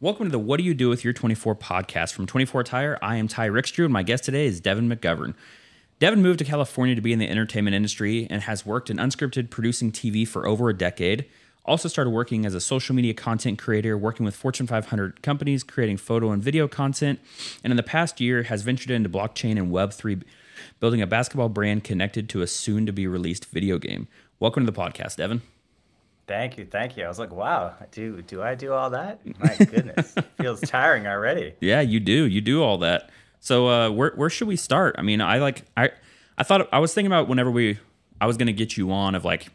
Welcome to the What Do You Do with Your 24 podcast from 24 Tire. I am Ty Rickstrew, and my guest today is Devin McGovern. Devin moved to California to be in the entertainment industry and has worked in unscripted producing TV for over a decade. Also started working as a social media content creator, working with Fortune 500 companies, creating photo and video content, and in the past year has ventured into blockchain and Web3, building a basketball brand connected to a soon to be released video game. Welcome to the podcast, Devin. Thank you, thank you. I was like, wow, do do I do all that? My goodness, feels tiring already. Yeah, you do. You do all that. So uh, where where should we start? I mean, I like I I thought I was thinking about whenever we I was gonna get you on of like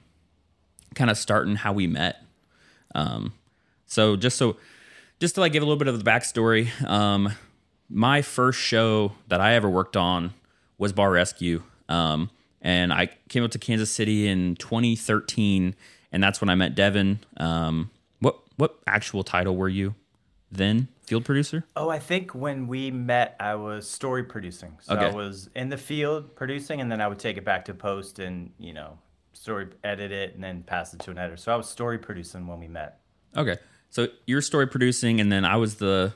kind of starting how we met. Um, so just so just to like give a little bit of the backstory, um, my first show that I ever worked on was Bar Rescue, um, and I came up to Kansas City in 2013 and that's when I met Devin. Um, what what actual title were you then? Field producer? Oh, I think when we met, I was story producing. So okay. I was in the field producing, and then I would take it back to post and you know story edit it and then pass it to an editor. So I was story producing when we met. Okay, so you're story producing, and then I was the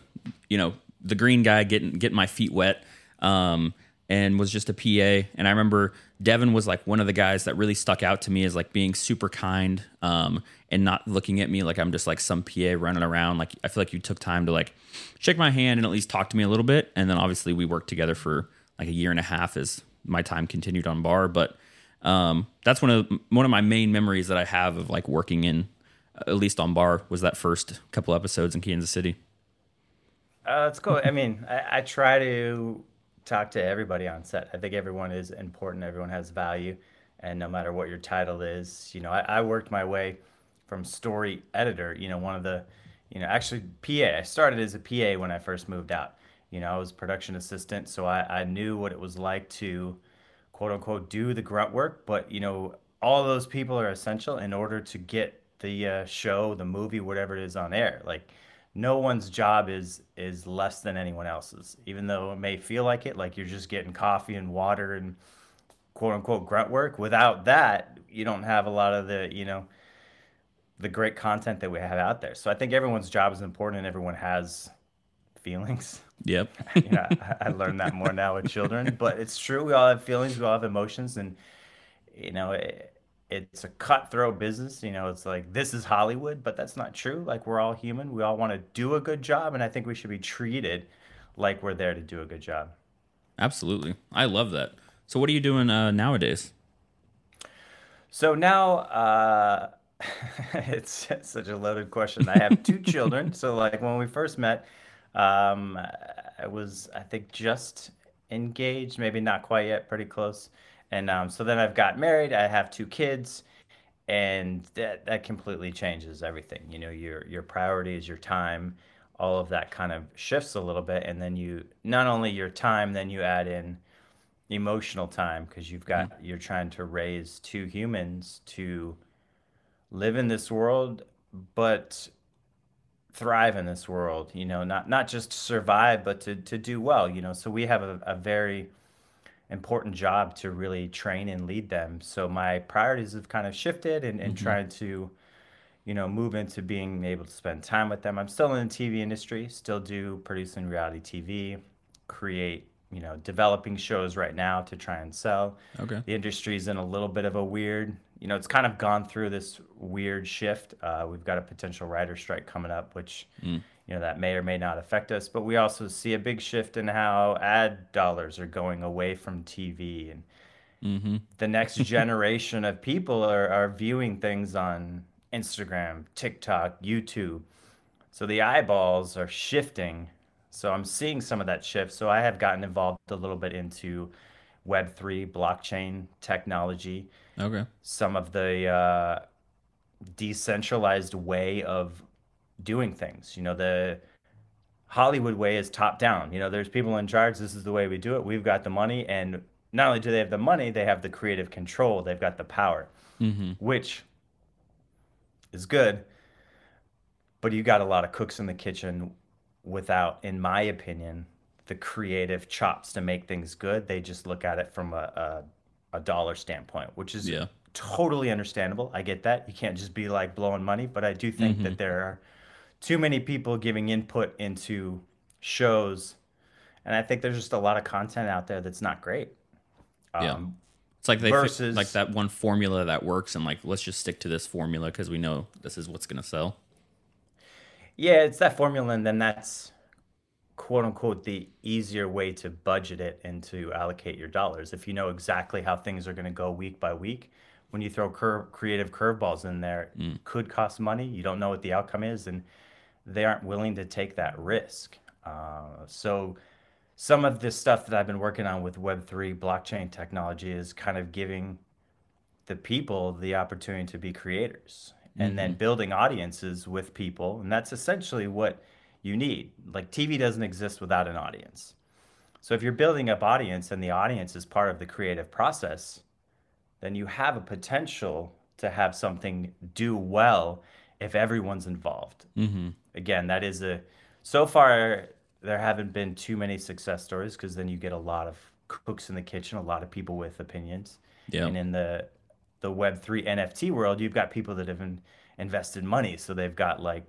you know the green guy getting getting my feet wet. Um, and was just a PA. And I remember Devin was like one of the guys that really stuck out to me as like being super kind um, and not looking at me like I'm just like some PA running around. Like I feel like you took time to like shake my hand and at least talk to me a little bit. And then obviously we worked together for like a year and a half as my time continued on bar. But um, that's one of one of my main memories that I have of like working in at least on bar was that first couple episodes in Kansas City. Uh, that's cool. I mean, I, I try to talk to everybody on set. I think everyone is important. Everyone has value, and no matter what your title is, you know, I, I worked my way from story editor. You know, one of the, you know, actually PA. I started as a PA when I first moved out. You know, I was production assistant, so I, I knew what it was like to, quote unquote, do the grunt work. But you know, all those people are essential in order to get the uh, show, the movie, whatever it is on air. Like no one's job is is less than anyone else's. Even though it may feel like it like you're just getting coffee and water and quote unquote grunt work without that you don't have a lot of the you know the great content that we have out there. So i think everyone's job is important and everyone has feelings. Yep. You know, I, I learned that more now with children but it's true. We all have feelings we all have emotions and you know it, it's a cutthroat business. You know, it's like this is Hollywood, but that's not true. Like we're all human. We all want to do a good job, and I think we should be treated like we're there to do a good job. Absolutely, I love that. So, what are you doing uh, nowadays? So now, uh, it's such a loaded question. I have two children. So, like when we first met, um, I was I think just engaged, maybe not quite yet, pretty close. And um, so then I've got married. I have two kids, and that that completely changes everything. You know, your your priorities, your time, all of that kind of shifts a little bit. And then you not only your time, then you add in emotional time because you've got mm-hmm. you're trying to raise two humans to live in this world, but thrive in this world. You know, not not just survive, but to to do well. You know, so we have a, a very important job to really train and lead them. So my priorities have kind of shifted and, and mm-hmm. trying to, you know, move into being able to spend time with them. I'm still in the TV industry, still do producing reality TV, create, you know, developing shows right now to try and sell. Okay. The industry's in a little bit of a weird, you know, it's kind of gone through this weird shift. Uh, we've got a potential writer strike coming up, which mm you know that may or may not affect us. But we also see a big shift in how ad dollars are going away from tv and mm-hmm. the next generation of people are, are viewing things on instagram tiktok youtube. So the eyeballs are shifting. So i'm seeing some of that shift. So i have gotten involved a little bit into web3 blockchain technology. Okay. Some of the uh, decentralized way of doing things. You know, the Hollywood way is top down. You know, there's people in charge. This is the way we do it. We've got the money, and not only do they have the money, they have the creative control. They've got the power, mm-hmm. which is good. But you got a lot of cooks in the kitchen without, in my opinion, the creative chops to make things good. They just look at it from a, a, a dollar standpoint, which is yeah. totally understandable. I get that. You can't just be like blowing money, but I do think mm-hmm. that there are too many people giving input into shows, and I think there's just a lot of content out there that's not great. Yeah. Um, It's like they versus- like that one formula that works, and like let's just stick to this formula because we know this is what's gonna sell. Yeah, it's that formula, and then that's quote unquote the easier way to budget it and to allocate your dollars. If you know exactly how things are going to go week by week, when you throw creative curveballs in there, it could cost money. You don't know what the outcome is, and they aren't willing to take that risk. Uh, so, some of this stuff that I've been working on with Web3 blockchain technology is kind of giving the people the opportunity to be creators and then building audiences with people. And that's essentially what you need. Like tv doesn't exist without an audience. So if you're building up audience and the audience is part of the creative process then you have a potential to have something do well if everyone's involved Mm-hmm. again that is a so far there haven't been too many success stories because then you get a lot of cooks in the kitchen a lot of people with opinions Yeah. and in the the web3 nft world you've got people that have in, invested money so they've got like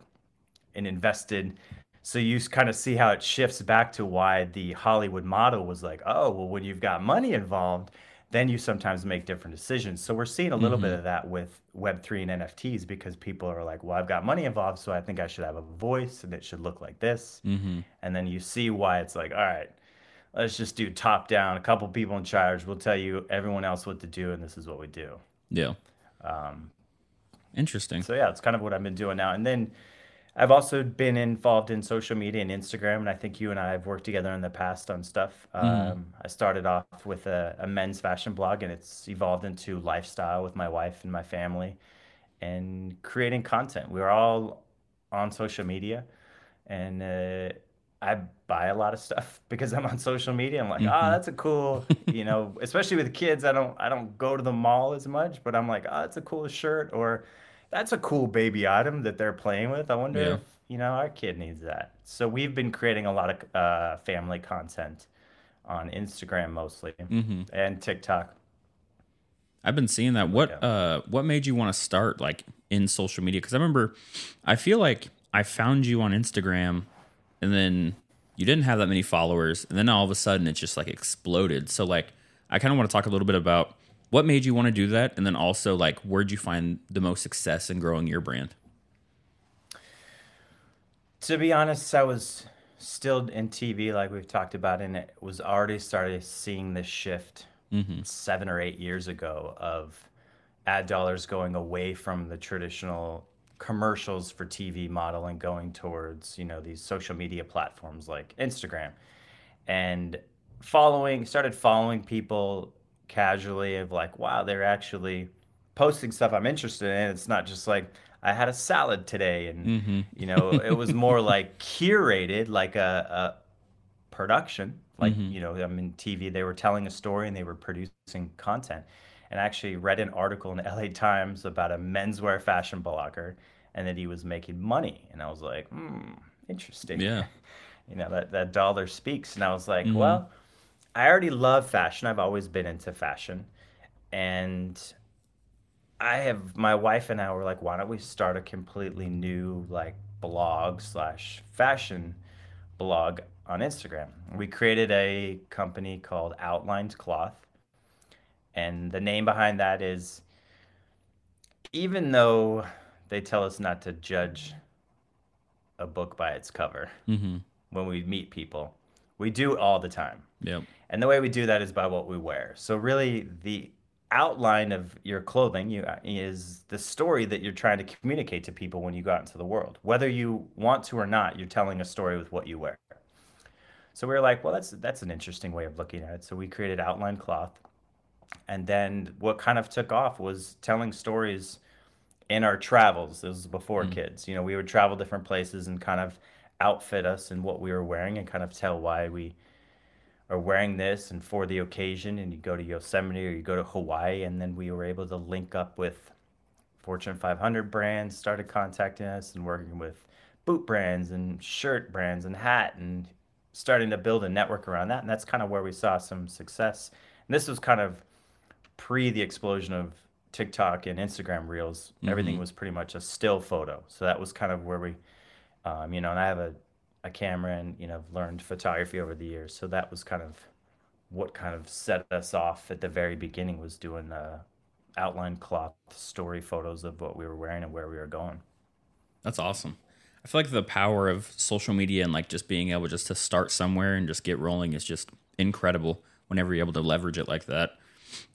an invested so you kind of see how it shifts back to why the hollywood model was like oh well when you've got money involved then you sometimes make different decisions so we're seeing a little bit of that with web3 and nfts because people are like well i've got money involved so i think i should have a voice and it should look like this Mm-hmm. and then you see why it's like all right let's just do top down a couple people in charge will tell you everyone else what to do and this is what we do Yeah. um, Interesting. so yeah, it's kind of what I've been doing now. And then I've also been involved in social media and Instagram, and I think you and I have worked together in the past on stuff. Um, I started off with a, a men's fashion blog, and it's evolved into lifestyle with my wife and my family, and creating content. We're all on social media, and uh, I buy a lot of stuff because I'm on social media. I'm like, ah, that's a cool, you know, especially with kids. I don't, I don't go to the mall as much, but I'm like, oh, that's a cool shirt, or that's a cool baby item that they're playing with. I wonder Yeah. if you know our kid needs that. So we've been creating a lot of uh, family content on Instagram mostly Mm-hmm. and TikTok. I've been seeing that. What Yeah. uh what made you want to start like in social media? Because I remember I feel like I found you on Instagram and then you didn't have that many followers, and then all of a sudden it just like exploded. So like I kind of want to talk a little bit about what made you want to do that, and then also like where'd you find the most success in growing your brand? To be honest, I was still in TV, like we've talked about, and it was already started seeing this shift mm-hmm. seven or eight years ago of ad dollars going away from the traditional commercials for TV model and going towards, you know, these social media platforms like Instagram. And following, started following people casually of like, wow, they're actually posting stuff I'm interested in. It's not just like, I had a salad today and mm-hmm. you know, it was more like curated, like a, a production. Like, mm-hmm. you know, I'm in TV, they were telling a story and they were producing content. And I actually read an article in the LA Times about a menswear fashion blogger and that he was making money. And I was like, hmm, interesting. Yeah. You know, that, that dollar speaks. And I was like, mm-hmm. well, I already love fashion. I've always been into fashion. And I have my wife and I were like, why don't we start a completely new like blog slash fashion blog on Instagram? We created a company called Outlined Cloth. And the name behind that is even though they tell us not to judge a book by its cover Mm-hmm. when we meet people, we do all the time. Yep. And the way we do that is by what we wear. So really, the outline of your clothing you, uh, is the story that you're trying to communicate to people when you go out into the world. Whether you want to or not, you're telling a story with what you wear. So we were like, well, that's that's an interesting way of looking at it. So we created outline cloth, and then what kind of took off was telling stories in our travels. This was before mm. kids. You know, we would travel different places and kind of outfit us in what we were wearing and kind of tell why we are wearing this and for the occasion. And you go to Yosemite or you go to Hawaii, and then we were able to link up with Fortune 500 brands, started contacting us and working with boot brands and shirt brands and hat and starting to build a network around that. And that's kind of where we saw some success. And this was kind of pre the explosion of TikTok and Instagram reels. Everything was pretty much a still photo. So that was kind of where we Um, you know, and I have a, a camera and, you know, learned photography over the years. So that was kind of what kind of set us off at the very beginning was doing uh, outline cloth story photos of what we were wearing and where we were going. That's awesome. I feel like the power of social media and like just being able just to start somewhere and just get rolling is just incredible whenever you're able to leverage it like that.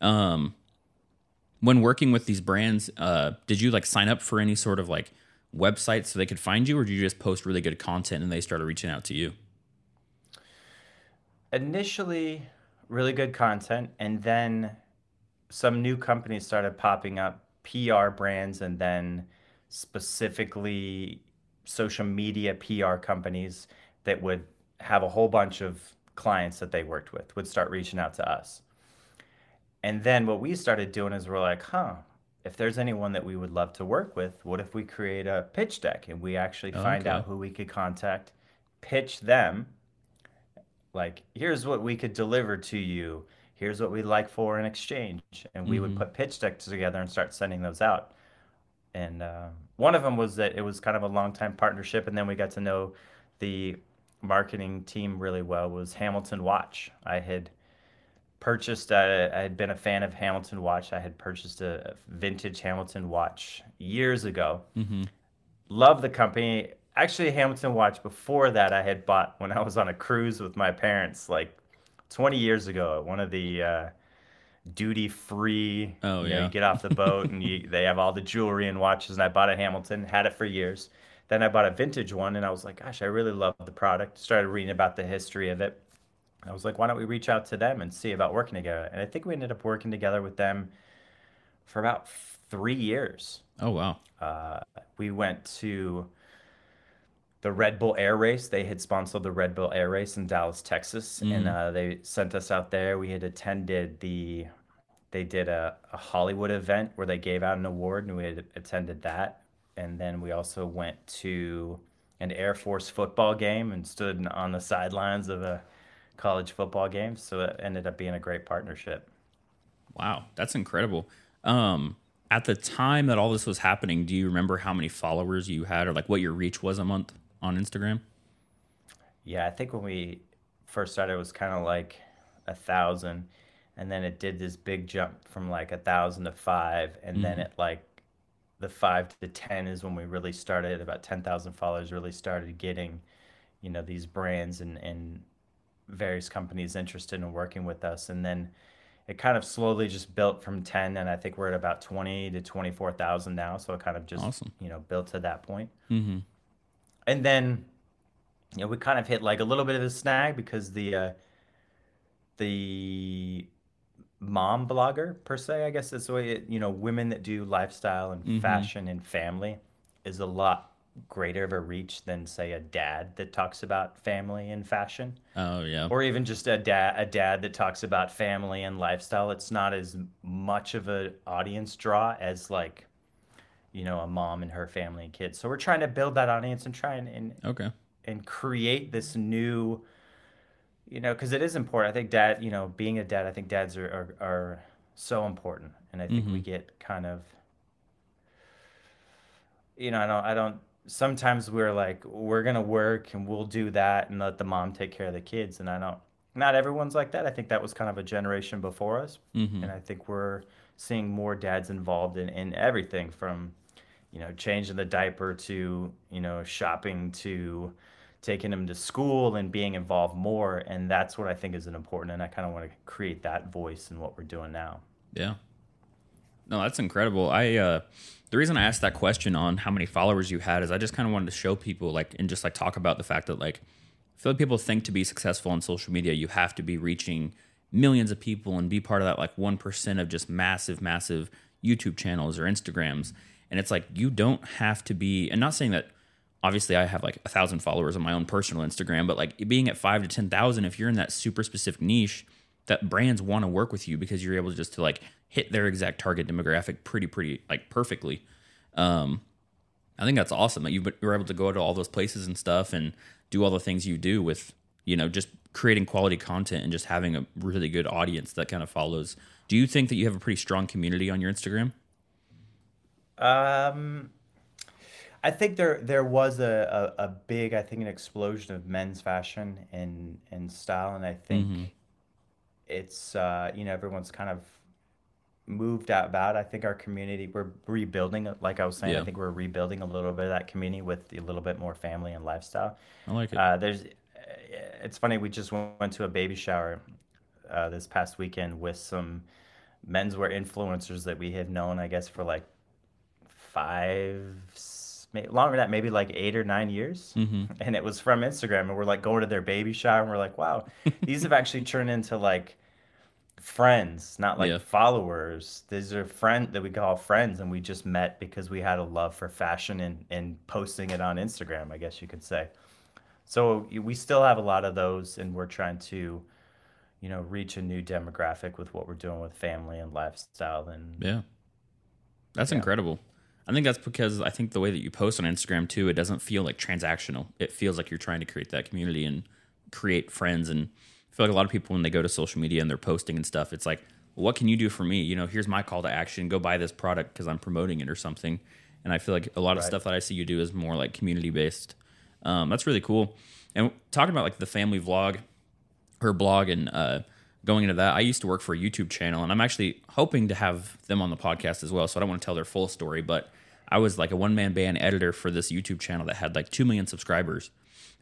Um, when working with these brands, uh, did you like sign up for any sort of like website so they could find you, or did you just post really good content and they started reaching out to you? Initially, really good content, and then some new companies started popping up, PR brands, and then specifically social media PR companies that would have a whole bunch of clients that they worked with would start reaching out to us. And then what we started doing is we're like, huh, if there's anyone that we would love to work with, what if we create a pitch deck and we actually find Okay. out who we could contact, pitch them, like, here's what we could deliver to you, here's what we'd like for in exchange. And we would Mhm. put pitch decks together and start sending those out. And uh, one of them was that it was kind of a long time partnership, and then we got to know the marketing team really well. Was Hamilton Watch? I had purchased. Uh, I had been a fan of Hamilton Watch. I had purchased a vintage Hamilton watch years ago. Mm-hmm. Love the company. Actually, Hamilton Watch. Before that, I had bought when I was on a cruise with my parents, like 20 years ago. at One of the uh, duty free. Oh, you know, yeah. you get off the boat and you, they have all the jewelry and watches. And I bought a Hamilton, had it for years. Then I bought a vintage one, and I was like, gosh, I really love the product. Started reading about the history of it. I was like, why don't we reach out to them and see about working together? And I think we ended up working together with them for about three years. Oh wow. Uh, we went to the Red Bull Air Race. They had sponsored the Red Bull Air Race in Dallas, Texas, and uh, they sent us out there. We had attended the, they did a, a Hollywood event where they gave out an award, and we had attended that. And then we also went to an Air Force football game and stood on the sidelines of a college football games. So it ended up being a great partnership. Wow, that's incredible. Um, at the time that all this was happening, do you remember how many followers you had, or like what your reach was a month on Instagram? Yeah, I think when we first started, it was kind of like a thousand, and then it did this big jump from like a thousand to five, and then it like the five to the ten is when we really started. About ten thousand followers really started getting, you know, these brands and and various companies interested in working with us, and then it kind of slowly just built from ten, and I think we're at about twenty to twenty four thousand now. So it kind of just Awesome. you know built to that point Mm-hmm. and then you know we kind of hit like a little bit of a snag because the uh, the mom blogger per se i guess that's the way it, you know women that do lifestyle and Mhm. fashion and family is a lot greater of a reach than say a dad that talks about family and fashion. Oh yeah. or even just a dad a dad that talks about family and lifestyle. It's not as much of an audience draw as like you know a mom and her family and kids. So we're trying to build that audience and try and and, Okay. and create this new you know because it is important. I think dad you know being a dad i think dads are are, are so important. And i think we mm-hmm. get kind of you know i don't i don't sometimes we're like we're gonna work and we'll do that and let the mom take care of the kids. And i don't not everyone's like that. I think that was kind of a generation before us. Mm-hmm. and i think we're seeing more dads involved in, in everything from you know changing the diaper to you know shopping to taking them to school and being involved more. And that's what i think is an important and i kind of want to create that voice in what we're doing now. Yeah. No, that's incredible. I uh the reason I asked that question on how many followers you had is I just kind of wanted to show people like and just like talk about the fact that like I feel like people think to be successful on social media you have to be reaching millions of people and be part of that like 1% of just massive massive YouTube channels or Instagrams. And it's like you don't have to be and not saying that obviously I have like a thousand followers on my own personal Instagram, but like being at five to ten thousand, if you're in that super specific niche, that brands want to work with you because you're able to just to like hit their exact target demographic pretty pretty like perfectly. Um, I think that's awesome that you were able to go to all those places and stuff and do all the things you do with you know just creating quality content and just having a really good audience that kind of follows. Do you think that you have a pretty strong community on your Instagram? um I think there there was a, a, a big, I think, an explosion of men's fashion and and style, and I think Mm-hmm. it's uh, you know everyone's kind of moved out about. I think our community we're rebuilding. it. Like I was saying, Yeah. I think we're rebuilding a little bit of that community with a little bit more family and lifestyle. I like it. Uh, there's, it's funny. We just went to a baby shower uh, this past weekend with some menswear influencers that we have known, I guess, for like five, longer than that, maybe like eight or nine years. hmm And it was from Instagram, and we're like going to their baby shower, and we're like, wow, these have actually turned into like friends, not like Yeah. followers. These are friend that we call friends, and we just met because we had a love for fashion and and posting it on Instagram, I guess you could say. So we still have a lot of those, and we're trying to, you know, reach a new demographic with what we're doing with family and lifestyle. And Yeah. That's Yeah. incredible. I think that's because I think the way that you post on Instagram too, it doesn't feel like transactional. It feels like you're trying to create that community and create friends. And I feel like a lot of people when they go to social media and they're posting and stuff, it's like, what can you do for me? You know, here's my call to action. Go buy this product because I'm promoting it or something. And I feel like a lot of Right. stuff that I see you do is more like community based. Um, that's really cool. And talking about like the family vlog, her blog and uh, going into that, I used to work for a YouTube channel, and I'm actually hoping to have them on the podcast as well. So I don't want to tell their full story, but I was like a one man band editor for this YouTube channel that had like two million subscribers,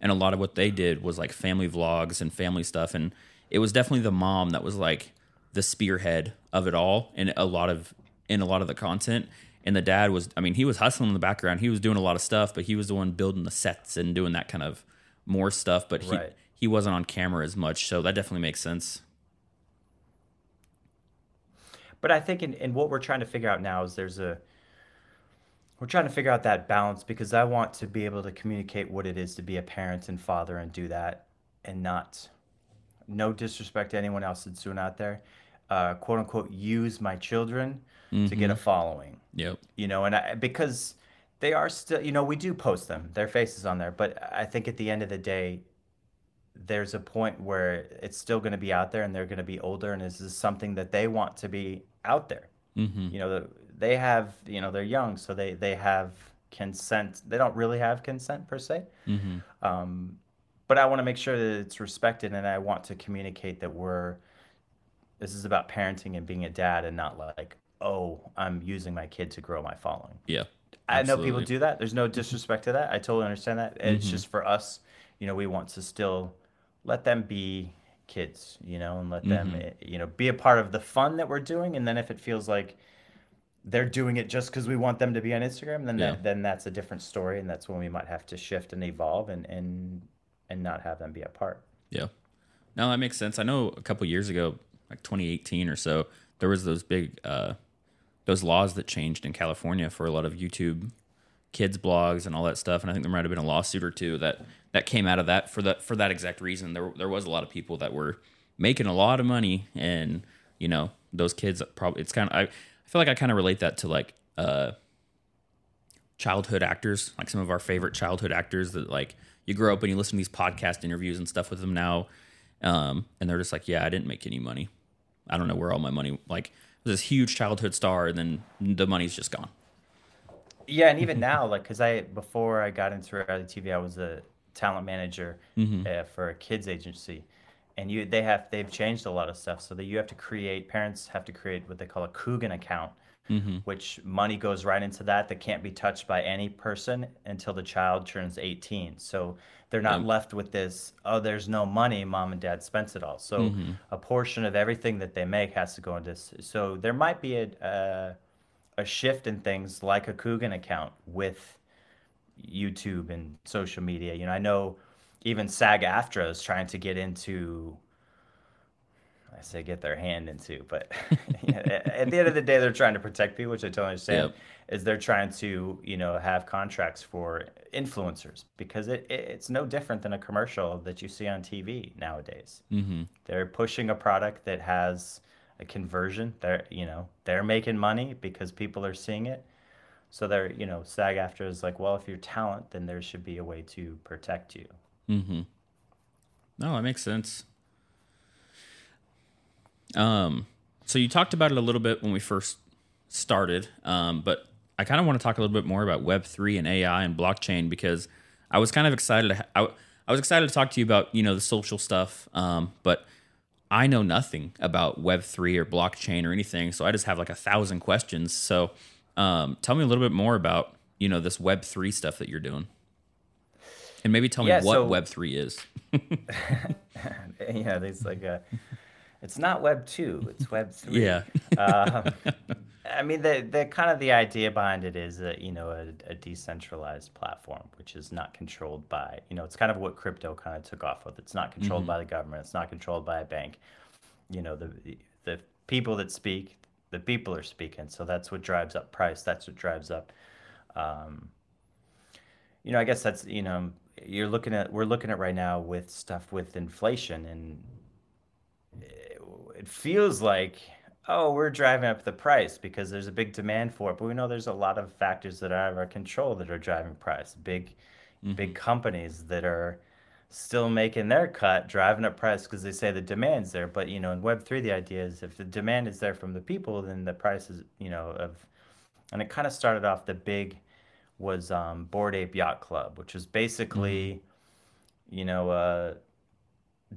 and a lot of what they did was like family vlogs and family stuff, and it was definitely the mom that was like the spearhead of it all, and a lot of in a lot of the content. And the dad was, I mean, he was hustling in the background. He was doing a lot of stuff, but he was the one building the sets and doing that kind of more stuff. But he, Right. he wasn't on camera as much, so that definitely makes sense. But I think in, in what we're trying to figure out now is there's a we're trying to figure out that balance because I want to be able to communicate what it is to be a parent and father and do that and not no disrespect to anyone else that's doing out there, uh, quote unquote use my children to get a following. Yep. You know, and I, because they are still you know, we do post them, their faces on there, but I think at the end of the day, there's a point where it's still going to be out there and they're going to be older and this is something that they want to be out there. Hmm you know the- they have you know they're young so they they have consent they don't really have consent per se hmm um, but i want to make sure that it's respected and i want to communicate that we're this is about parenting and being a dad and not like oh i'm using my kid to grow my following Yeah. I know people do that. There's no disrespect to that. I totally understand that. It's Mhm. just for us, you know, we want to still let them be kids, you know, and let them, Mhm. eh, you know, be a part of the fun that we're doing. And then if it feels like they're doing it just because we want them to be on Instagram, then Yeah. that, then that's a different story, and that's when we might have to shift and evolve and and and not have them be a part. Yeah. No, that makes sense. I know a couple years ago, like 2018 or so, there was those big uh those laws that changed in California for a lot of YouTube kids blogs and all that stuff and I think there might have been a lawsuit or two that that came out of that for that for that exact reason. There there was a lot of people that were making a lot of money and you know, those kids probably it's kind of I, feel like I kind of relate that to like uh childhood actors, like some of our favorite childhood actors that like you grow up and you listen to these podcast interviews and stuff with them now, um, and they're just like, yeah, I didn't make any money. I don't know where all my money like this huge childhood star, and then the money's just gone. Yeah, and even now, like, cause I before I got into reality TV, I was a talent manager uh, for a kids agency, and you they have they've changed a lot of stuff so that you have to create parents have to create what they call a Coogan account, which money goes right into that that can't be touched by any person until the child turns 18. So they're not left with this. Oh, there's no money. Mom and dad spent it all. So a portion of everything that they make has to go into. s- So there might be a. Uh, a shift in things like a Coogan account with YouTube and social media. You know, I know even SAG AFTRA is trying to get into, I say get their hand into, but yeah, at the end of the day, they're trying to protect people, which I totally understand. Yep. Is they're trying to, you know, have contracts for influencers because it, it it's no different than a commercial that you see on TV nowadays. Mm-hmm. They're pushing a product that has a conversion. They're you know they're making money because people are seeing it. So they're you know SAG AFTRA is like, well, if you're talent, then there should be a way to protect you. Mm-hmm. No, that makes sense. Um, so you talked about it a little bit when we first started, um, but I kind of want to talk a little bit more about Web three and AI and blockchain because I was kind of excited. To ha- I, I was excited to talk to you about you know the social stuff, um, but I know nothing about Web three or blockchain or anything, so I just have like a thousand questions. So um, tell me a little bit more about you know this Web three stuff that you're doing, and maybe tell me Yeah, what so- Web three is. yeah, there's like a. It's not Web two. It's Web three. Yeah. um, I mean, the the kind of the idea behind it is that you know a, a decentralized platform, which is not controlled by you know it's kind of what crypto kind of took off with. It's not controlled by the government. It's not controlled by a bank. You know the the people that speak, the people are speaking. So that's what drives up price. That's what drives up. Um, you know, I guess that's you know you're looking at we're looking at right now with stuff with inflation and it feels like oh we're driving up the price because there's a big demand for it. But we know there's a lot of factors that are out of our control that are driving price. Big big mm-hmm. companies that are still making their cut driving up price because they say the demand's there. But you know in web3 the idea is if the demand is there from the people then the price is you know of and it kind of started off the big was um, bored ape yacht club which is basically you know uh,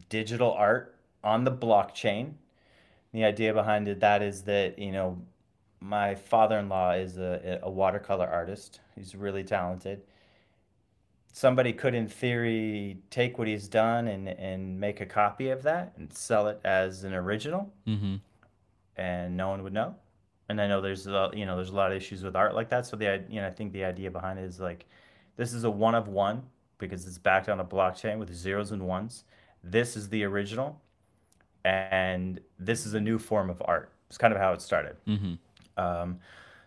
digital art on the blockchain. The idea behind it that is that you know my father-in-law is a, a watercolor artist. He's really talented. Somebody could, in theory, take what he's done and, and make a copy of that and sell it as an original, mm-hmm. and no one would know. And I know there's a, you know there's a lot of issues with art like that. So the i- you know I think the idea behind it is like this is a one of one because it's backed on a blockchain with zeros and ones. This is the original, and this is a new form of art. It's kind of how it started. Mm-hmm. Um,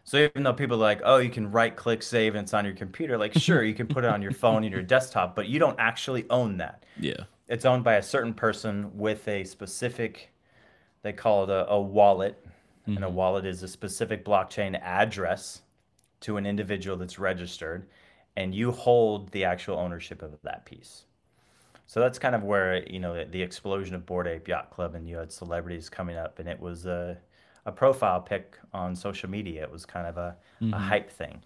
so even though people are like, oh, you can right click save and it's on your computer, like sure, you can put it on your phone and your desktop, but you don't actually own that. Yeah. It's owned by a certain person with a specific, they call it a, a wallet, and a mm-hmm. wallet is a specific blockchain address to an individual that's registered, and you hold the actual ownership of that piece. So that's kind of where you know the, explosion of Bored Ape Yacht Club, and you had celebrities coming up, and it was a, a profile pic on social media. It was kind of a, a mm-hmm. hype thing,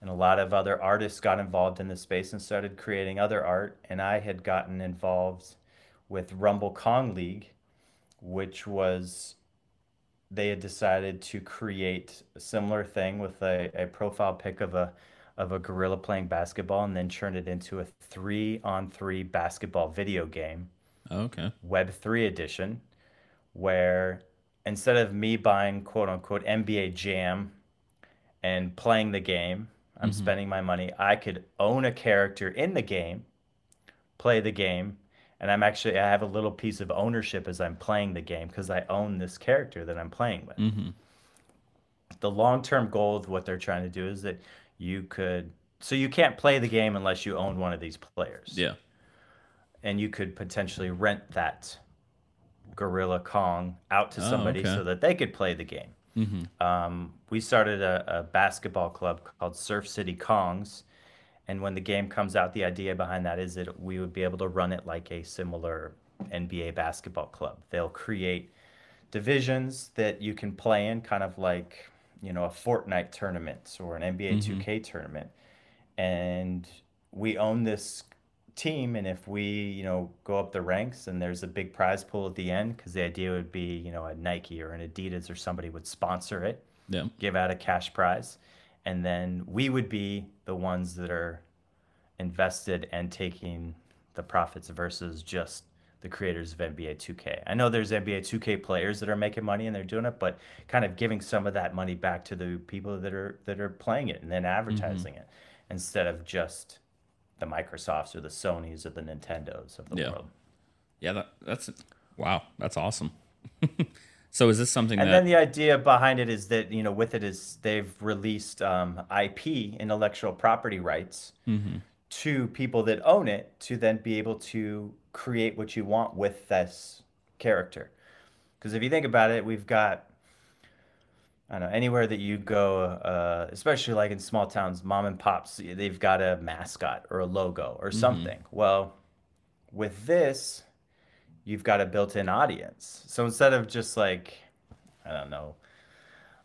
and a lot of other artists got involved in the space and started creating other art. And I had gotten involved with Rumble Kong League, which was they had decided to create a similar thing with a, a profile pic of a of a gorilla playing basketball and then turn it into a three on three basketball video game oh, Okay. web3 edition where instead of me buying quote unquote nba jam and playing the game i'm mm-hmm. spending my money i could own a character in the game play the game and i'm actually i have a little piece of ownership as i'm playing the game because i own this character that i'm playing with Mm-hmm. the long-term goal of what they're trying to do is that you could so you can't play the game unless you own one of these players Yeah. and you could potentially rent that gorilla kong out to Oh, somebody okay. so that they could play the game Mm-hmm. um, we started a, a basketball club called surf city kongs and when the game comes out the idea behind that is that we would be able to run it like a similar nba basketball club. They'll create divisions that you can play in kind of like you know a fortnite tournament or an nba 2k mm-hmm. tournament. And we own this team and if we you know go up the ranks and there's a big prize pool at the end because the idea would be you know a nike or an adidas or somebody would sponsor it Yeah. give out a cash prize and then we would be the ones that are invested and taking the profits versus just the creators of NBA 2K. I know there's NBA 2K players that are making money and they're doing it, but kind of giving some of that money back to the people that are that are playing it and then mm-hmm. advertising it instead of just the Microsofts or the Sonys or the Nintendos of the Yeah. world. Yeah. That, that's wow. That's awesome. so is this something And that? then the idea behind it is that you know, with it is they've released um, IP, intellectual property rights, Mm-hmm. to people that own it to then be able to create what you want with this character. Because if you think about it, we've got I don't know anywhere that you go, uh, especially like in small towns, mom and pops, they've got a mascot or a logo or something. Well, with this, you've got a built-in audience. So instead of just like, I don't know,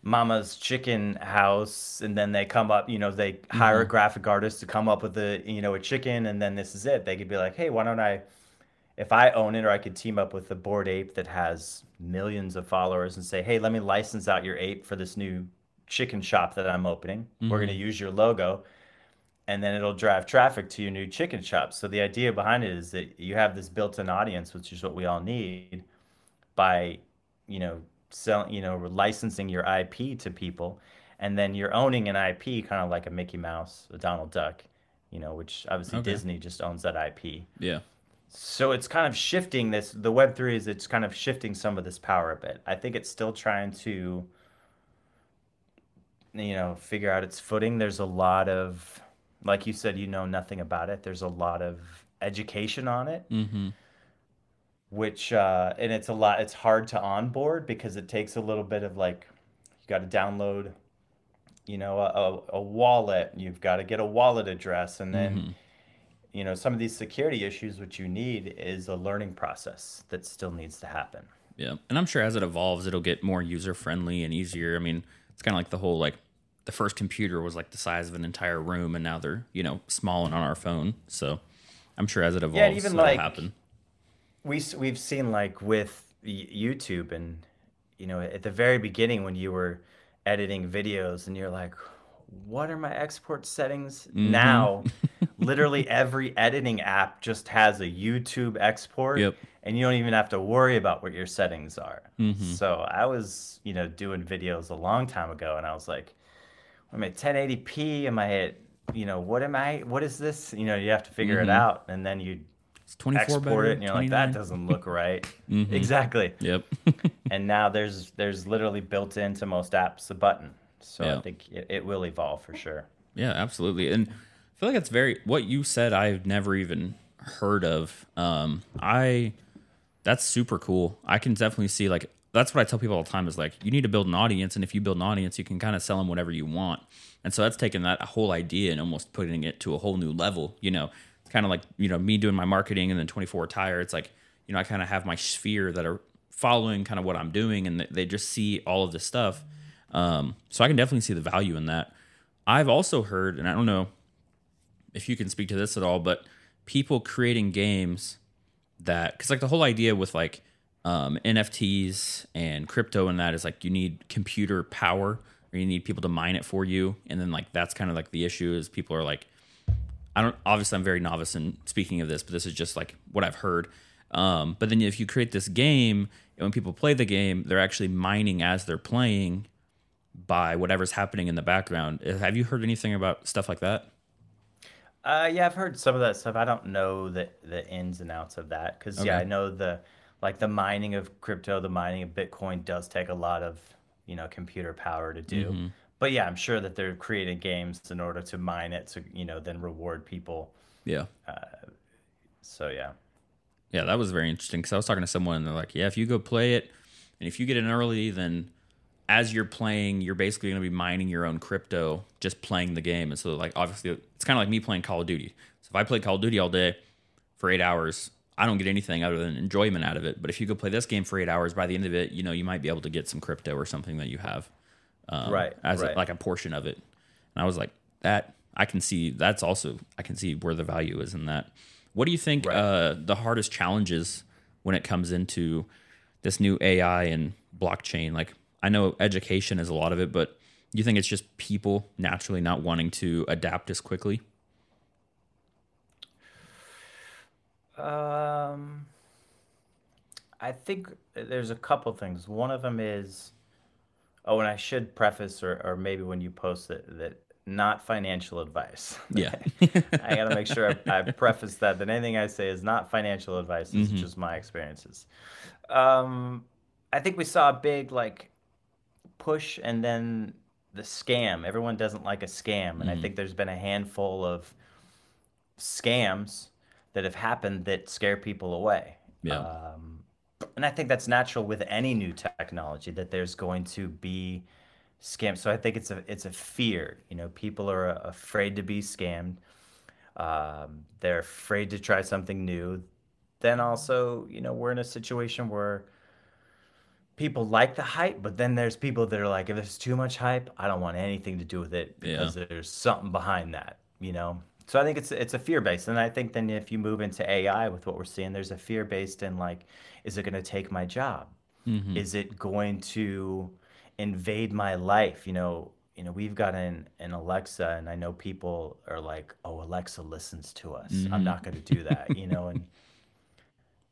mama's chicken house and then they come up you know they hire a mm-hmm. graphic artist to come up with a you know a chicken and then this is it. They could be like hey why don't i if i own it or i could team up with a bored ape that has millions of followers and say hey let me license out your ape for this new chicken shop that i'm opening. We're going to mm-hmm. use your logo and then it'll drive traffic to your new chicken shop so the idea behind it is that you have this built-in audience which is what we all need by you know selling you know licensing your ip to people and then you're owning an ip kind of like a mickey mouse a donald duck you know which obviously Okay. disney just owns that ip Yeah. so it's kind of shifting this the web3 is it's kind of shifting some of this power a bit i think it's still trying to you know figure out its footing there's a lot of like you said you know nothing about it there's a lot of education on it Mm-hmm. which uh and it's a lot it's hard to onboard because it takes a little bit of like you got to download you know a, a, a wallet you've got to get a wallet address and then Mm-hmm. you know some of these security issues what you need is a learning process that still needs to happen Yeah, and I'm sure as it evolves, it'll get more user friendly and easier. I mean, it's kind of like the whole like the first computer was like the size of an entire room, and now they're you know small and on our phone. So I'm sure as it evolves, and even it'll like- happen. We we've seen like with YouTube and you know at the very beginning when you were editing videos and you're like what are my export settings Mm-hmm. now literally every editing app just has a YouTube export Yep. and you don't even have to worry about what your settings are Mm-hmm. so I was you know doing videos a long time ago and I was like am at 1080p am I at you know what am I what is this you know you have to figure it out and then you It's 24 export better, it and you're like that doesn't look right exactly Yep. and now there's there's literally built into most apps a button so Yeah. i think it, it will evolve for sure Yeah, absolutely. And I feel like it's very what you said I've never even heard of. Um I that's super cool. I can definitely see like that's what I tell people all the time is like you need to build an audience and if you build an audience you can kind of sell them whatever you want. And so that's taking that whole idea and almost putting it to a whole new level, you know. It's kind of like, you know, me doing my marketing and then 24 tire. It's like, you know, I kind of have my sphere that are following kind of what I'm doing and they- just see all of this stuff. Um, so I can definitely see the value in that. I've also heard, and I don't know if you can speak to this at all, but people creating games that, because like the whole idea with like um, NFTs and crypto and that is like you need computer power or you need people to mine it for you. And then like that's kind of like the issue is people are like, I don't, obviously I'm very novice in speaking of this, but this is just like what I've heard. Um, but then if you create this game, and when people play the game, they're actually mining as they're playing by whatever's happening in the background. Uh, Have you heard anything about stuff like that? uh yeah i've heard some of that stuff i don't know the the ins and outs of that because yeah i know the like the mining of crypto the mining of bitcoin does take a lot of you know computer power to do Mm-hmm. but yeah i'm sure that they're creating games in order to mine it to you know then reward people Yeah. so yeah Yeah, that was very interesting because I was talking to someone and they're like, yeah, if you go play it and if you get in early, then as you're playing, you're basically going to be mining your own crypto just playing the game. And so, like, obviously, it's kind of like me playing Call of Duty. So if I play Call of Duty all day for eight hours, I don't get anything other than enjoyment out of it. But if you go play this game for eight hours, by the end of it, you know, you might be able to get some crypto or something that you have um, Right, as right. A, like a portion of it. And I was like, that I can see. That's also I can see where the value is in that. What do you think Right. uh, the hardest challenges when it comes into this new AI and blockchain? Like I know education is a lot of it, but you think it's just people naturally not wanting to adapt as quickly? Um, I think there's a couple things. One of them is, oh, and I should preface, or, or maybe when you post it, that not financial advice. Yeah. I got to make sure I, I preface that that anything I say is not financial advice. It's just my experiences. Um, I think we saw a big like push, and then the scam. Everyone doesn't like a scam, and I think there's been a handful of scams that have happened that scare people away. Yeah. Um, and I think that's natural with any new technology that there's going to be scams. So I think it's a it's a fear. You know, people are afraid to be scammed. Um, they're afraid to try something new. Then also, you know, we're in a situation where people like the hype, but then there's people that are like, if there's too much hype, I don't want anything to do with it because Yeah. there's something behind that, you know. So I think it's it's a fear based, and I think then if you move into AI with what we're seeing, there's a fear based in like, is it going to take my job? Mm-hmm. Is it going to invade my life? You know, you know, we've got an an Alexa, and I know people are like, oh, Alexa listens to us. I'm mm-hmm. not going to do that, you know, and.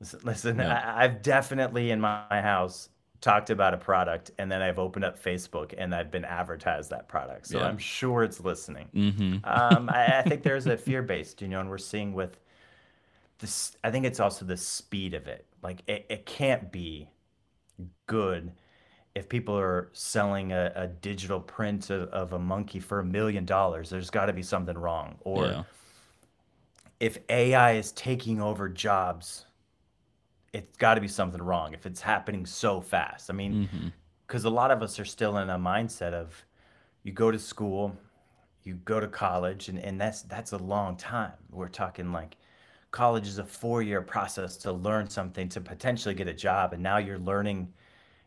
Listen, listen. I, I've definitely in my house talked about a product and then I've opened up Facebook and I've been advertised that product. So Yeah. I'm sure it's listening. Mm-hmm. Um, I, I think there's a fear based, you know, and we're seeing with this, I think it's also the speed of it. Like it, it can't be good if people are selling a, a digital print of, of a monkey for a million dollars. There's got to be something wrong. Or Yeah. if AI is taking over jobs, it's got to be something wrong if it's happening so fast. I mean, Mm-hmm. because a lot of us are still in a mindset of you go to school, you go to college, and, and that's that's a long time. We're talking like college is a four year process to learn something to potentially get a job, and now you're learning.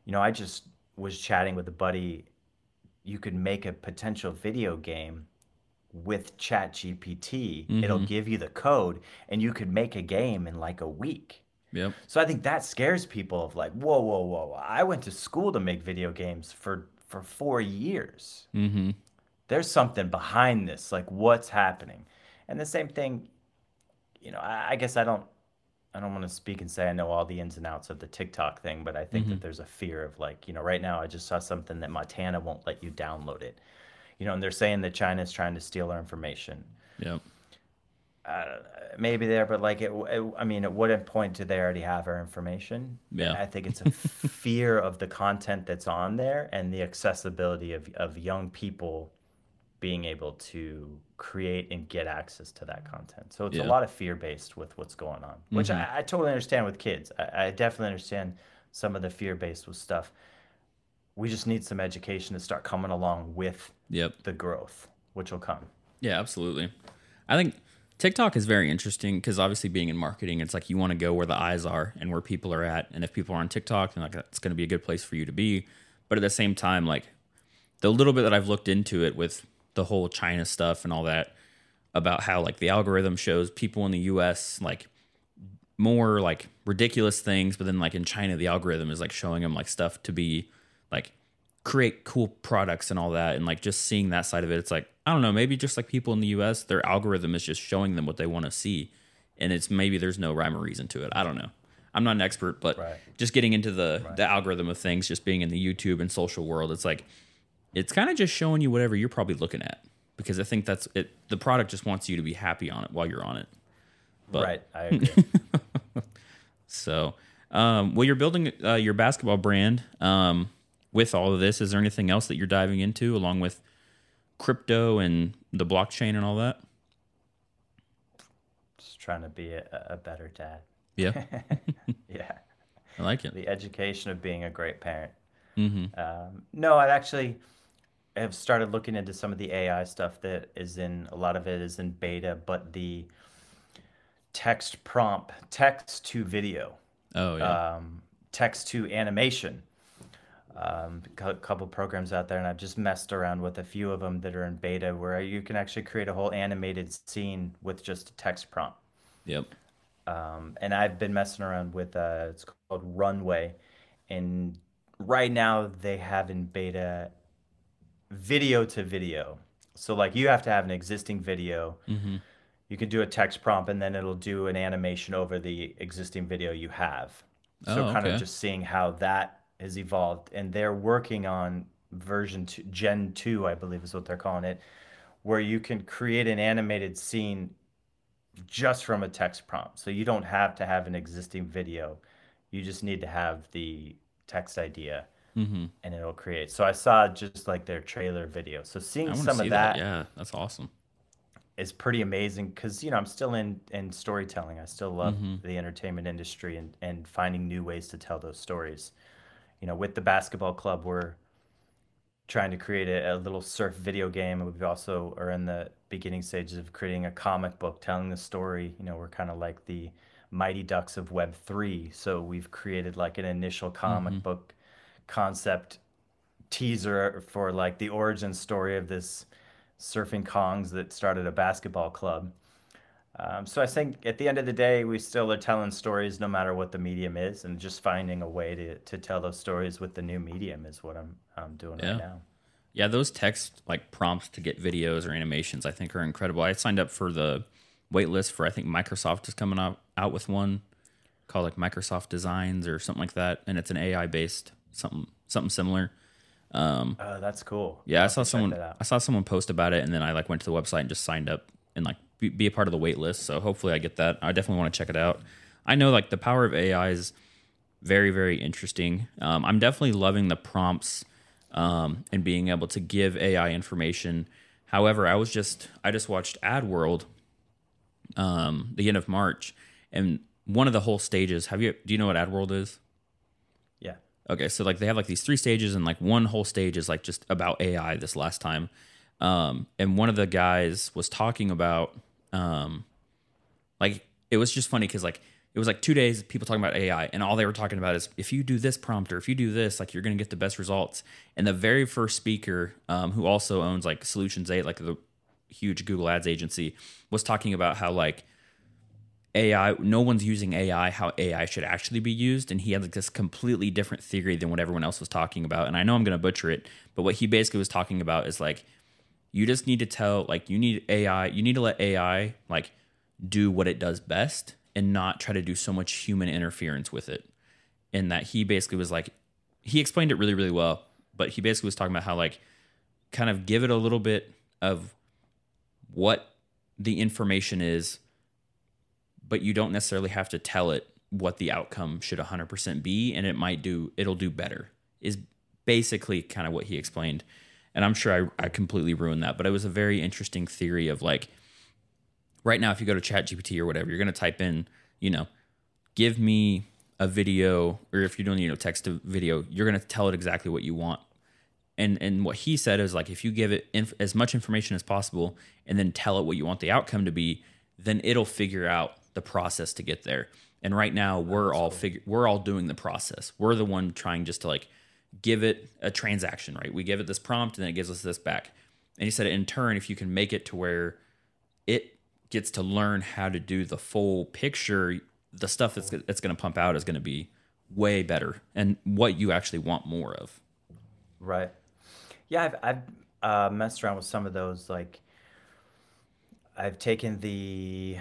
You know, I just was chatting with a buddy. You could make a potential video game with Chat GPT. It'll give you the code, and you could make a game in like a week. Yep. So I think that scares people of like, whoa, whoa, whoa. I went to school to make video games for for four years. Mm-hmm. There's something behind this. Like, what's happening? And the same thing, you know, I, I guess I don't I don't want to speak and say I know all the ins and outs of the TikTok thing, but I think that there's a fear of like, you know, right now I just saw something that Montana won't let you download it. You know, and they're saying that China's trying to steal our information Yep. Maybe there, but like it, it, I mean, at what point do they already have our information? Yeah. I think it's a fear of the content that's on there and the accessibility of, of young people being able to create and get access to that content. So it's Yeah. a lot of fear based with what's going on, which Mm-hmm. I, I totally understand with kids. I, I definitely understand some of the fear based with stuff. We just need some education to start coming along with Yep. the growth, which will come. Yeah, absolutely. I think TikTok is very interesting because obviously being in marketing, it's like you want to go where the eyes are and where people are at. And if people are on TikTok, then like that's going to be a good place for you to be. But at the same time, like the little bit that I've looked into it with the whole China stuff and all that about how like the algorithm shows people in the US like more like ridiculous things, but then like in China, the algorithm is like showing them like stuff to be like create cool products and all that. And like just seeing that side of it, it's like, I don't know, maybe just like people in the US, their algorithm is just showing them what they want to see. And it's maybe there's no rhyme or reason to it. I don't know. I'm not an expert, but Right. just getting into the the algorithm of things, just being in the YouTube and social world, it's like it's kind of just showing you whatever you're probably looking at. Because I think that's it the product just wants you to be happy on it while you're on it. But- right. I agree. So, um, well, you're building uh, your basketball brand. Um, with all of this, is there anything else that you're diving into along with crypto and the blockchain and all that? just trying to be a, a better dad. Yeah, Yeah. I like it. the education of being a great parent. hmm Um, no, I actually have started looking into some of the AI stuff that is in a lot of it is in beta, but the text prompt, text to video, Oh yeah, um, text to animation. Um, a couple programs out there, and I've just messed around with a few of them that are in beta, where you can actually create a whole animated scene with just a text prompt. yep. um, and I've been messing around with uh, it's called Runway, and right now they have in beta video to video. So like you have to have an existing video. hmm You can do a text prompt, and then it'll do an animation over the existing video you have. So Oh, kind okay. of just seeing how that has evolved, and they're working on version two, Gen two, I believe is what they're calling it, where you can create an animated scene just from a text prompt. So you don't have to have an existing video. You just need to have the text idea hmm and it'll create. So I saw just like their trailer video. So seeing I want to some see of that. that Yeah, that's awesome. is pretty amazing because you know I'm still in in storytelling. I still love Mhm. the entertainment industry and and finding new ways to tell those stories. You know, with the basketball club, we're trying to create a, a little surf video game, and we also are in the beginning stages of creating a comic book telling the story. You know, we're kind of like the Mighty Ducks of Web three, so we've created like an initial comic Mhm. book concept teaser for like the origin story of this surfing Kongs that started a basketball club. Um, so I think at the end of the day, we still are telling stories no matter what the medium is, and just finding a way to, to tell those stories with the new medium is what I'm I'm doing Yeah. right now. Yeah, those text like prompts to get videos or animations, I think are incredible. I signed up for the wait list for I think Microsoft is coming out out with one called like Microsoft Designs or something like that, and it's an AI based something something similar. Oh, that's cool. Yeah, I I'll saw to check someone. I saw someone post about it, and then I like went to the website and just signed up and like be, be a part of the wait list. So hopefully I get that. I definitely want to check it out. I know like the power of AI is very very interesting. Um, I'm definitely loving the prompts um, and being able to give AI information. However, I was just I just watched AdWorld um, the end of March, and one of the whole stages. Have you do you know what AdWorld is? Yeah. Okay, so like they have like these three stages, and like one whole stage is like just about AI. This last time, um, and one of the guys was talking about, um, like it was just funny because like it was like two days people talking about AI, and all they were talking about is if you do this prompt or if you do this, like you're gonna get the best results. And the very first speaker, um, who also owns like Solutions Eight, like the huge Google Ads agency, was talking about how like AI, no one's using AI how AI should actually be used. And he had like this completely different theory than what everyone else was talking about. And I know I'm to butcher it, but what he basically was talking about is like, you just need to tell, like, you need AI, you need to let AI like do what it does best and not try to do so much human interference with it. And that he basically was like, he explained it really, really well, but he basically was talking about how like kind of give it a little bit of what the information is but you don't necessarily have to tell it what the outcome should 100% be and it might do it'll do better is basically kind of what he explained and i'm sure I, I completely ruined that but it was a very interesting theory of like right now if you go to chat gpt or whatever you're going to type in you know give me a video or if you're doing you know text to video you're going to tell it exactly what you want. And and what he said is like if you give it inf- as much information as possible and then tell it what you want the outcome to be then it'll figure out the process to get there. And right now we're all figure we're all doing the process. We're the one trying just to like give it a transaction right we give it this prompt and then it gives us this back and he said in turn if you can make it to where it gets to learn how to do the full picture the stuff that's that's going to pump out is going to be way better and what you actually want more of Right. Yeah, I've I've uh, messed around with some of those. Like, I've taken the,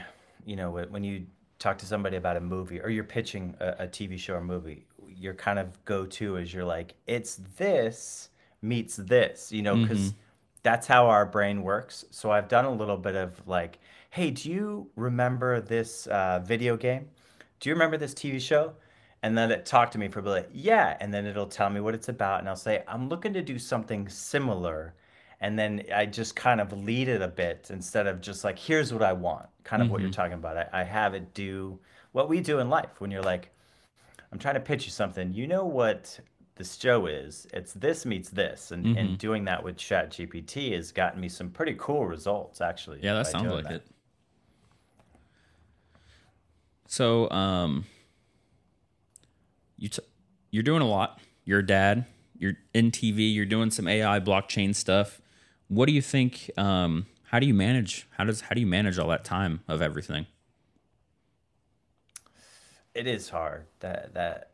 you know, when you talk to somebody about a movie or you're pitching a, a TV show or movie, your kind of go-to is you're like, it's this meets this, you know, because that's how our brain works. So I've done a little bit of like, hey, do you remember this uh, video game? Do you remember this TV show? And then it talked to me for a bit, yeah. And then it'll tell me what it's about. And I'll say, I'm looking to do something similar. And then I just kind of lead it a bit instead of just like, here's what I want, kind of what you're talking about. I, I have it do what we do in life when you're like, I'm trying to pitch you something. You know what this show is? It's this meets this. And, and doing that with Chat GPT has gotten me some pretty cool results, actually. Yeah, that sounds like that. it. So, um, you t- you're doing a lot. You're a dad. You're in TV. You're doing some AI blockchain stuff. What do you think? Um, how do you manage? How does how do you manage all that time of everything? It is hard. That that.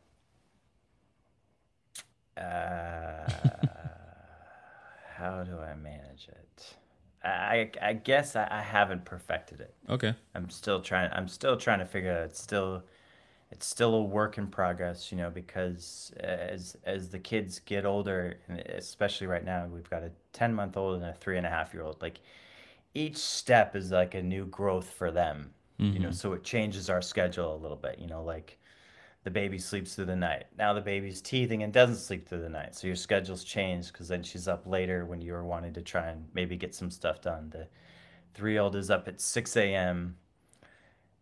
Uh, how do I manage it? I I guess I, I haven't perfected it. Okay. I'm still trying. I'm still trying to figure it out. It's still, it's still a work in progress. You know, because as as the kids get older, and especially right now, we've got a ten month old and a three and a half year old. Like each step is like a new growth for them. You know, mm-hmm. so it changes our schedule a little bit. You know, like the baby sleeps through the night. Now the baby's teething and doesn't sleep through the night. So your schedule's changed because then she's up later when you were wanting to try and maybe get some stuff done. The three year old is up at 6 a.m.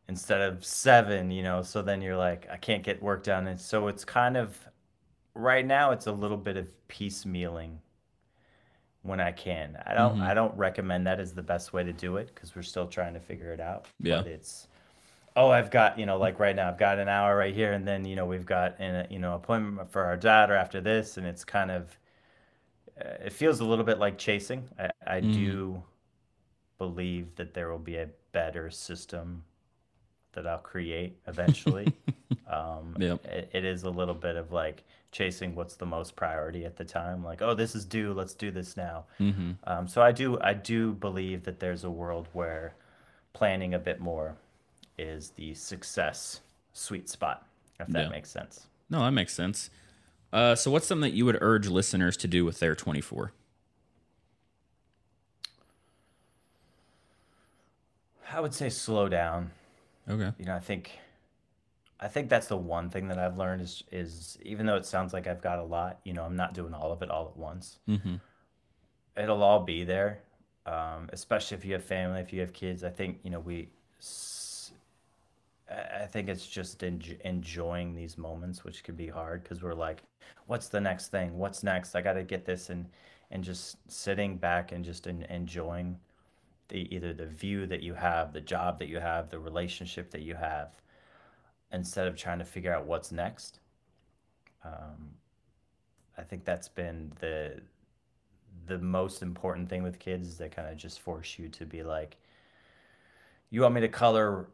instead of 7, you know. So then you're like, I can't get work done. And so it's kind of, right now, it's a little bit of piecemealing when I can. I don't, I don't recommend that as the best way to do it because we're still trying to figure it out. Yeah. But it's, oh, I've got, you know, like right now, I've got an hour right here, and then, you know, we've got an, you know, appointment for our daughter after this, and it's kind of, uh, it feels a little bit like chasing. I, I Mm. do believe that there will be a better system that I'll create eventually. um, Yep. it, it is a little bit of like chasing what's the most priority at the time. Like, oh, this is due, let's do this now. Mm-hmm. Um, so I do I do believe that there's a world where planning a bit more is the success sweet spot, if that Yeah. makes sense. No, that makes sense. Uh, so, what's something that you would urge listeners to do with their 24? I would say slow down. Okay. You know, I think I think that's the one thing that I've learned is is even though it sounds like I've got a lot, you know, I'm not doing all of it all at once. Mm-hmm. It'll all be there, um, especially if you have family, if you have kids. I think you know we. I think it's just enj- enjoying these moments, which could be hard because we're like, "What's the next thing? What's next? I got to get this," and and just sitting back and just en- enjoying the either the view that you have, the job that you have, the relationship that you have, instead of trying to figure out what's next. Um, I think that's been the the most important thing with kids is they kind of just force you to be like, you want me to color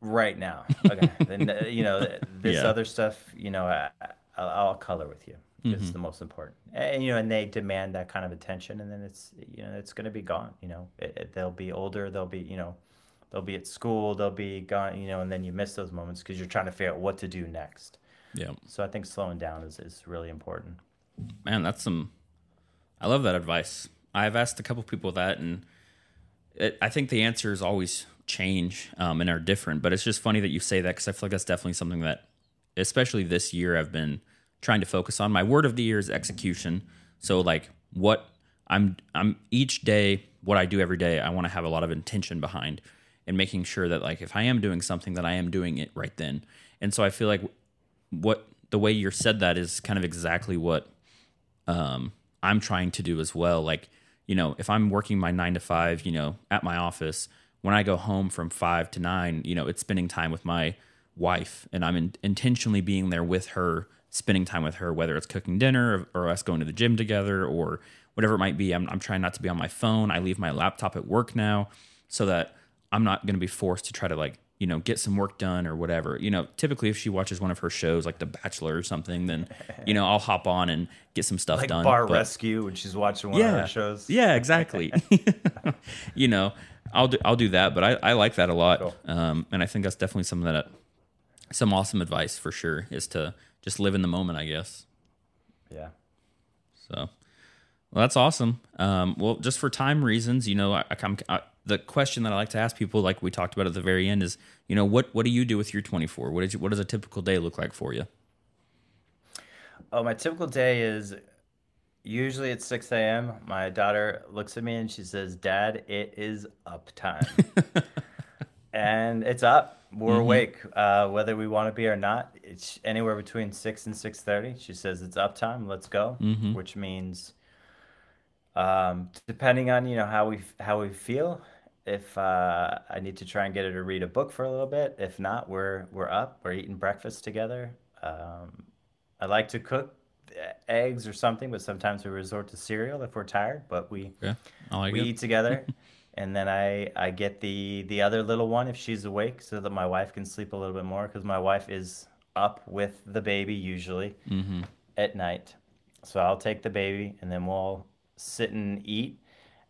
right now, okay? then uh, you know this Yeah. other stuff, you know, I, I, I'll color with you. It's the most important, and you know, and they demand that kind of attention, and then it's you know it's going to be gone. You know, it, it, they'll be older, they'll be you know, they'll be at school, they'll be gone, you know, and then you miss those moments because you're trying to figure out what to do next. Yeah. So I think slowing down is, is really important. Man, that's some. I love that advice. I've asked a couple people that, and it, I think the answers always change um, and are different. But it's just funny that you say that because I feel like that's definitely something that, especially this year, I've been trying to focus on. My word of the year is execution. So like what I'm, I'm each day, what I do every day, I want to have a lot of intention behind, and making sure that like if I am doing something, that I am doing it right then. And so I feel like what the way you said that is kind of exactly what um, I'm trying to do as well. Like, you know, if I'm working my nine to five, you know, at my office, when I go home from five to nine, you know, it's spending time with my wife and I'm in, intentionally being there with her, spending time with her, whether it's cooking dinner or, or us going to the gym together or whatever it might be. I'm, I'm trying not to be on my phone. I leave my laptop at work now so that I'm not going to be forced to try to like, you know, get some work done or whatever. You know, typically if she watches one of her shows like The Bachelor or something, then, you know, I'll hop on and get some stuff Like done. Bar but- Rescue when she's watching one of yeah, her shows. Yeah, exactly. you know, I'll do I'll do that, but I, I like that a lot. Cool. Um, and I think that's definitely something that some awesome advice for sure is to just live in the moment, I guess. Yeah. So, well, that's awesome. Um, well, just for time reasons, you know, I, I, come- I, the question that I like to ask people, like we talked about at the very end, is you know what what do you do with your 24? What is what does a typical day look like for you? Oh, my typical day is usually at 6 a.m. My daughter looks at me and she says, Dad, it is up time. and it's up. We're awake, uh, whether we want to be or not. It's anywhere between 6 and 6.30. She says, it's up time. Let's go, which means um, depending on, you know, how we, how we feel, if uh, I need to try and get her to read a book for a little bit. If not, we're, we're up. We're eating breakfast together. Um, I like to cook uh, eggs or something, but sometimes we resort to cereal if we're tired. But we Yeah, like we it. eat together, and then I I get the the other little one if she's awake, so that my wife can sleep a little bit more because my wife is up with the baby usually Mm-hmm. at night. So I'll take the baby, and then we'll sit and eat,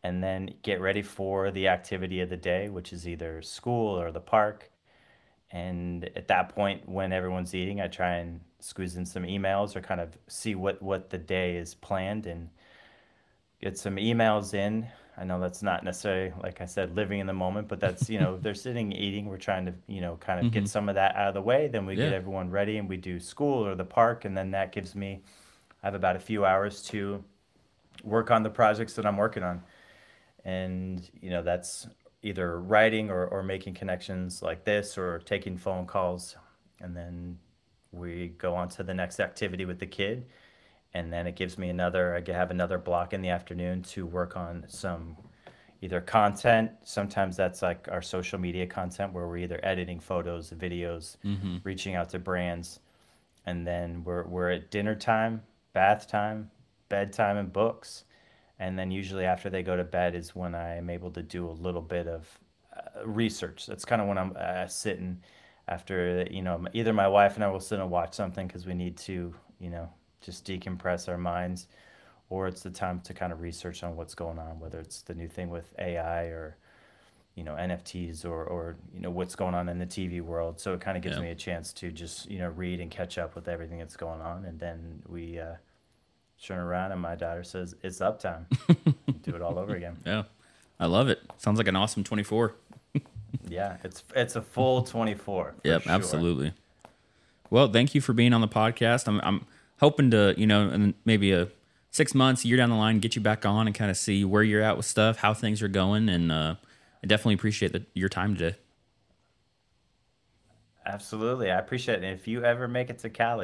and then get ready for the activity of the day, which is either school or the park. And at that point, when everyone's eating, I try and squeeze in some emails or kind of see what what the day is planned and get some emails in. I know that's not necessarily, like I said, living in the moment, but that's you know they're sitting eating. We're trying to you know kind of get mm-hmm. some of that out of the way. Then we get everyone ready and we do school or the park, and then that gives me I have about a few hours to work on the projects that I'm working on. And, you know, that's either writing or, or making connections like this or taking phone calls. And then we go on to the next activity with the kid. And then it gives me another, I have another block in the afternoon to work on some either content. Sometimes that's like our social media content where we're either editing photos, videos, Mm-hmm. reaching out to brands, and then we're we're at dinner time, bath time, bedtime, and books. And then usually after they go to bed is when I'm able to do a little bit of uh, research. That's kind of when I'm uh, sitting after you know either my wife and I will sit and watch something because we need to you know just decompress our minds, or it's the time to kind of research on what's going on, whether it's the new thing with AI or you know NFTs or or you know what's going on in the TV world. So it kind of gives Yeah. me a chance to just you know read and catch up with everything that's going on, and then we uh, turn around and my daughter says it's up time. do it all over again. Yeah. I love it. Sounds like an awesome 24. Yeah, it's it's a full twenty four. Yep, absolutely. Well, thank you for being on the podcast. I'm I'm hoping to, you know, in maybe a six months, a year down the line, get you back on and kind of see where you're at with stuff, how things are going, and uh, I definitely appreciate the, your time today. Absolutely, I appreciate it. And if you ever make it to Cali.